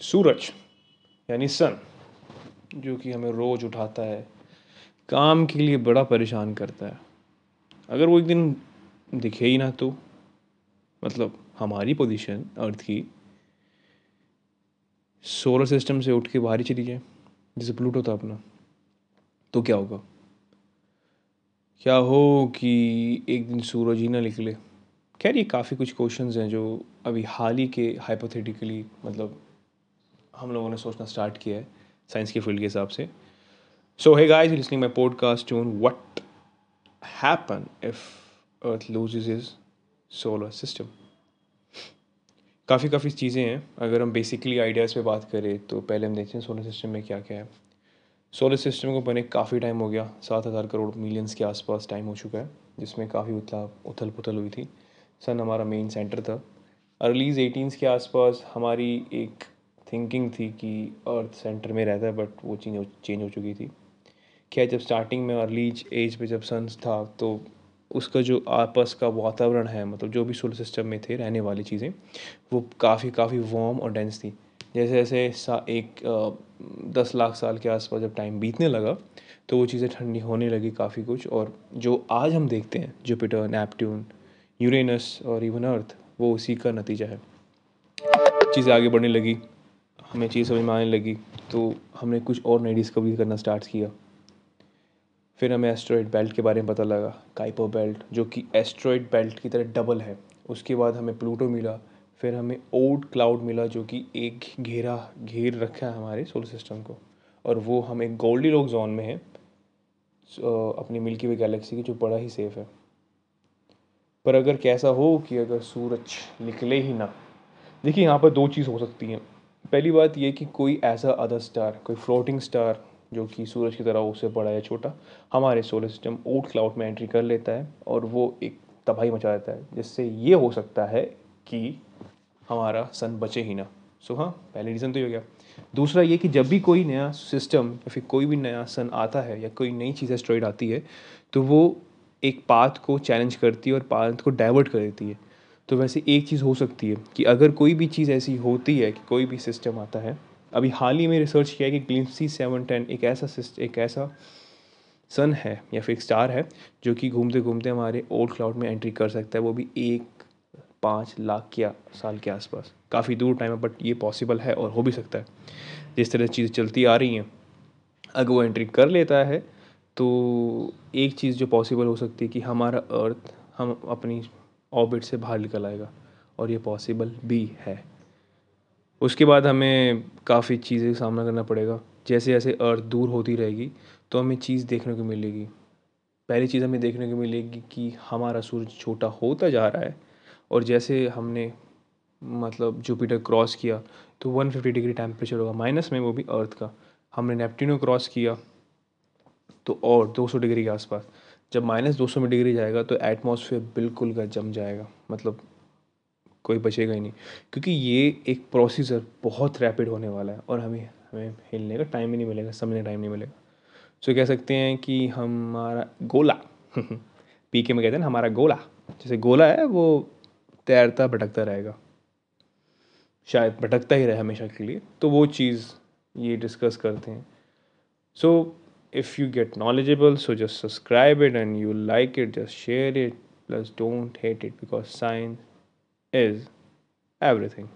सूरज, यानी सन, जो कि हमें रोज़ उठाता है, काम के लिए बड़ा परेशान करता है। अगर वो एक दिन दिखे ही ना तो मतलब हमारी पोजीशन अर्थ की सोलर सिस्टम से उठ के बाहर ही चली जाए, जैसे प्लूटो था अपना तो क्या होगा? क्या हो कि एक दिन सूरज ही ना निकले? खैर, ये काफ़ी कुछ क्वेश्चंस हैं जो अभी हाल ही के हाइपोथेटिकली मतलब हम लोगों ने सोचना स्टार्ट किया है साइंस के फ़ील्ड के हिसाब से। So hey guys listening my podcast on what happen if earth loses is solar system काफ़ी काफ़ी चीज़ें हैं। अगर हम बेसिकली आइडियाज़ पे बात करें तो पहले हम देखते हैं सोलर सिस्टम में क्या क्या है। सोलर सिस्टम को बने काफ़ी टाइम हो गया। सात हज़ार करोड़ मिलियंस के आसपास टाइम हो चुका है, जिसमें काफ़ी उथला उथल पुथल हुई थी। सन हमारा मेन सेंटर था। अर्लीज एटीन्स के आसपास हमारी एक थिंकिंग थी कि अर्थ सेंटर में रहता है बट वो चीज़ चेंज हो चुकी थी। क्या जब स्टार्टिंग में अर्लीज एज पे जब सन्स था तो उसका जो आपस का वातावरण है मतलब जो भी सोलर सिस्टम में थे, रहने वाली चीज़ें, वो काफ़ी काफ़ी वार्म और डेंस थी। जैसे जैसे एक दस लाख साल के आसपास जब टाइम बीतने लगा तो वो चीज़ें ठंडी होने लगी काफ़ी कुछ। और जो आज हम देखते हैं जुपिटर नेपट्यून यूरेनस और इवन अर्थ वो उसी का नतीजा है। चीज़ें आगे बढ़ने लगी। हमें चीज़ समझ में आने लगी तो हमने कुछ और नई डिस्कवरी करना स्टार्ट किया। फिर हमें एस्ट्रॉयड बेल्ट के बारे में पता लगा काइपर बेल्ट जो कि एस्ट्रॉयड बेल्ट की तरह डबल है। उसके बाद हमें प्लूटो मिला, फिर हमें ओल्ड क्लाउड मिला, जो कि एक घेरा, घेर रखा है हमारे सोलर सिस्टम को। और वो हम एक गोल्डी लॉक जोन में है अपनी मिल्की वे गैलेक्सी की, जो बड़ा ही सेफ़ है। पर अगर कैसा हो कि अगर सूरज निकले ही ना, देखिए यहाँ पर दो चीज़ हो सकती हैं। पहली बात ये कि कोई ऐसा अदर स्टार कोई फ्लोटिंग स्टार जो कि सूरज की तरह उससे बड़ा या छोटा, हमारे सोलर सिस्टम ओट क्लाउड में एंट्री कर लेता है और वो एक तबाही मचा देता है, जिससे ये हो सकता है कि हमारा सन बचे ही ना। सो हाँ पहले रीज़न तो ये हो गया। दूसरा ये कि जब भी कोई नया सिस्टम या फिर कोई भी नया सन आता है या कोई नई चीज़ एस्ट्रॉइड आती है तो वो एक पाथ को चैलेंज करती है और पाथ को डाइवर्ट कर देती है। तो वैसे एक चीज़ हो सकती है कि अगर कोई भी चीज़ ऐसी होती है कि कोई भी सिस्टम आता है, अभी हाल ही में रिसर्च किया है कि ग्लिम्सी सेवन टेन एक ऐसा एक ऐसा सन है या फिर एक स्टार है, जो कि घूमते घूमते हमारे ओल्ड क्लाउड में एंट्री कर सकता है, वो भी एक, पाँच लाख के साल के आसपास। काफ़ी दूर टाइम है बट ये पॉसिबल है और हो भी सकता है। जिस तरह चीज़ें चलती आ रही हैं, अगर वो एंट्री कर लेता है तो एक चीज़ जो पॉसिबल हो सकती है कि हमारा अर्थ हम अपनी ऑर्बिट से बाहर निकल आएगा और ये पॉसिबल भी है। उसके बाद हमें काफ़ी चीज़ें सामना करना पड़ेगा। जैसे जैसे अर्थ दूर होती रहेगी तो हमें चीज़ देखने को मिलेगी। पहली चीज़ हमें देखने को मिलेगी कि हमारा सूरज छोटा होता जा रहा है और जैसे हमने मतलब जुपिटर क्रॉस किया तो 150 डिग्री टेम्परेचर होगा माइनस में वो भी अर्थ का। हमने नेपट्टूनो क्रॉस किया तो और 200 डिग्री के आसपास। जब माइनस दो सौ में डिग्री जाएगा तो एटमॉस्फेयर बिल्कुल का जम जाएगा। मतलब कोई बचेगा ही नहीं। क्योंकि ये एक प्रोसीजर बहुत रैपिड होने वाला है और हमें हमें हिलने का टाइम ही नहीं मिलेगा समझने टाइम नहीं मिलेगा। सो कह सकते हैं कि हमारा गोला पी के में कहते हैं ना हमारा गोला जैसे गोला है वो तैरता भटकता रहेगा। शायद भटकता ही रहे हमेशा के लिए तो वो चीज़ ये डिस्कस करते हैं। सो so, if you get knowledgeable so just subscribe it and you like it just share it. Plus don't hate it because science is everything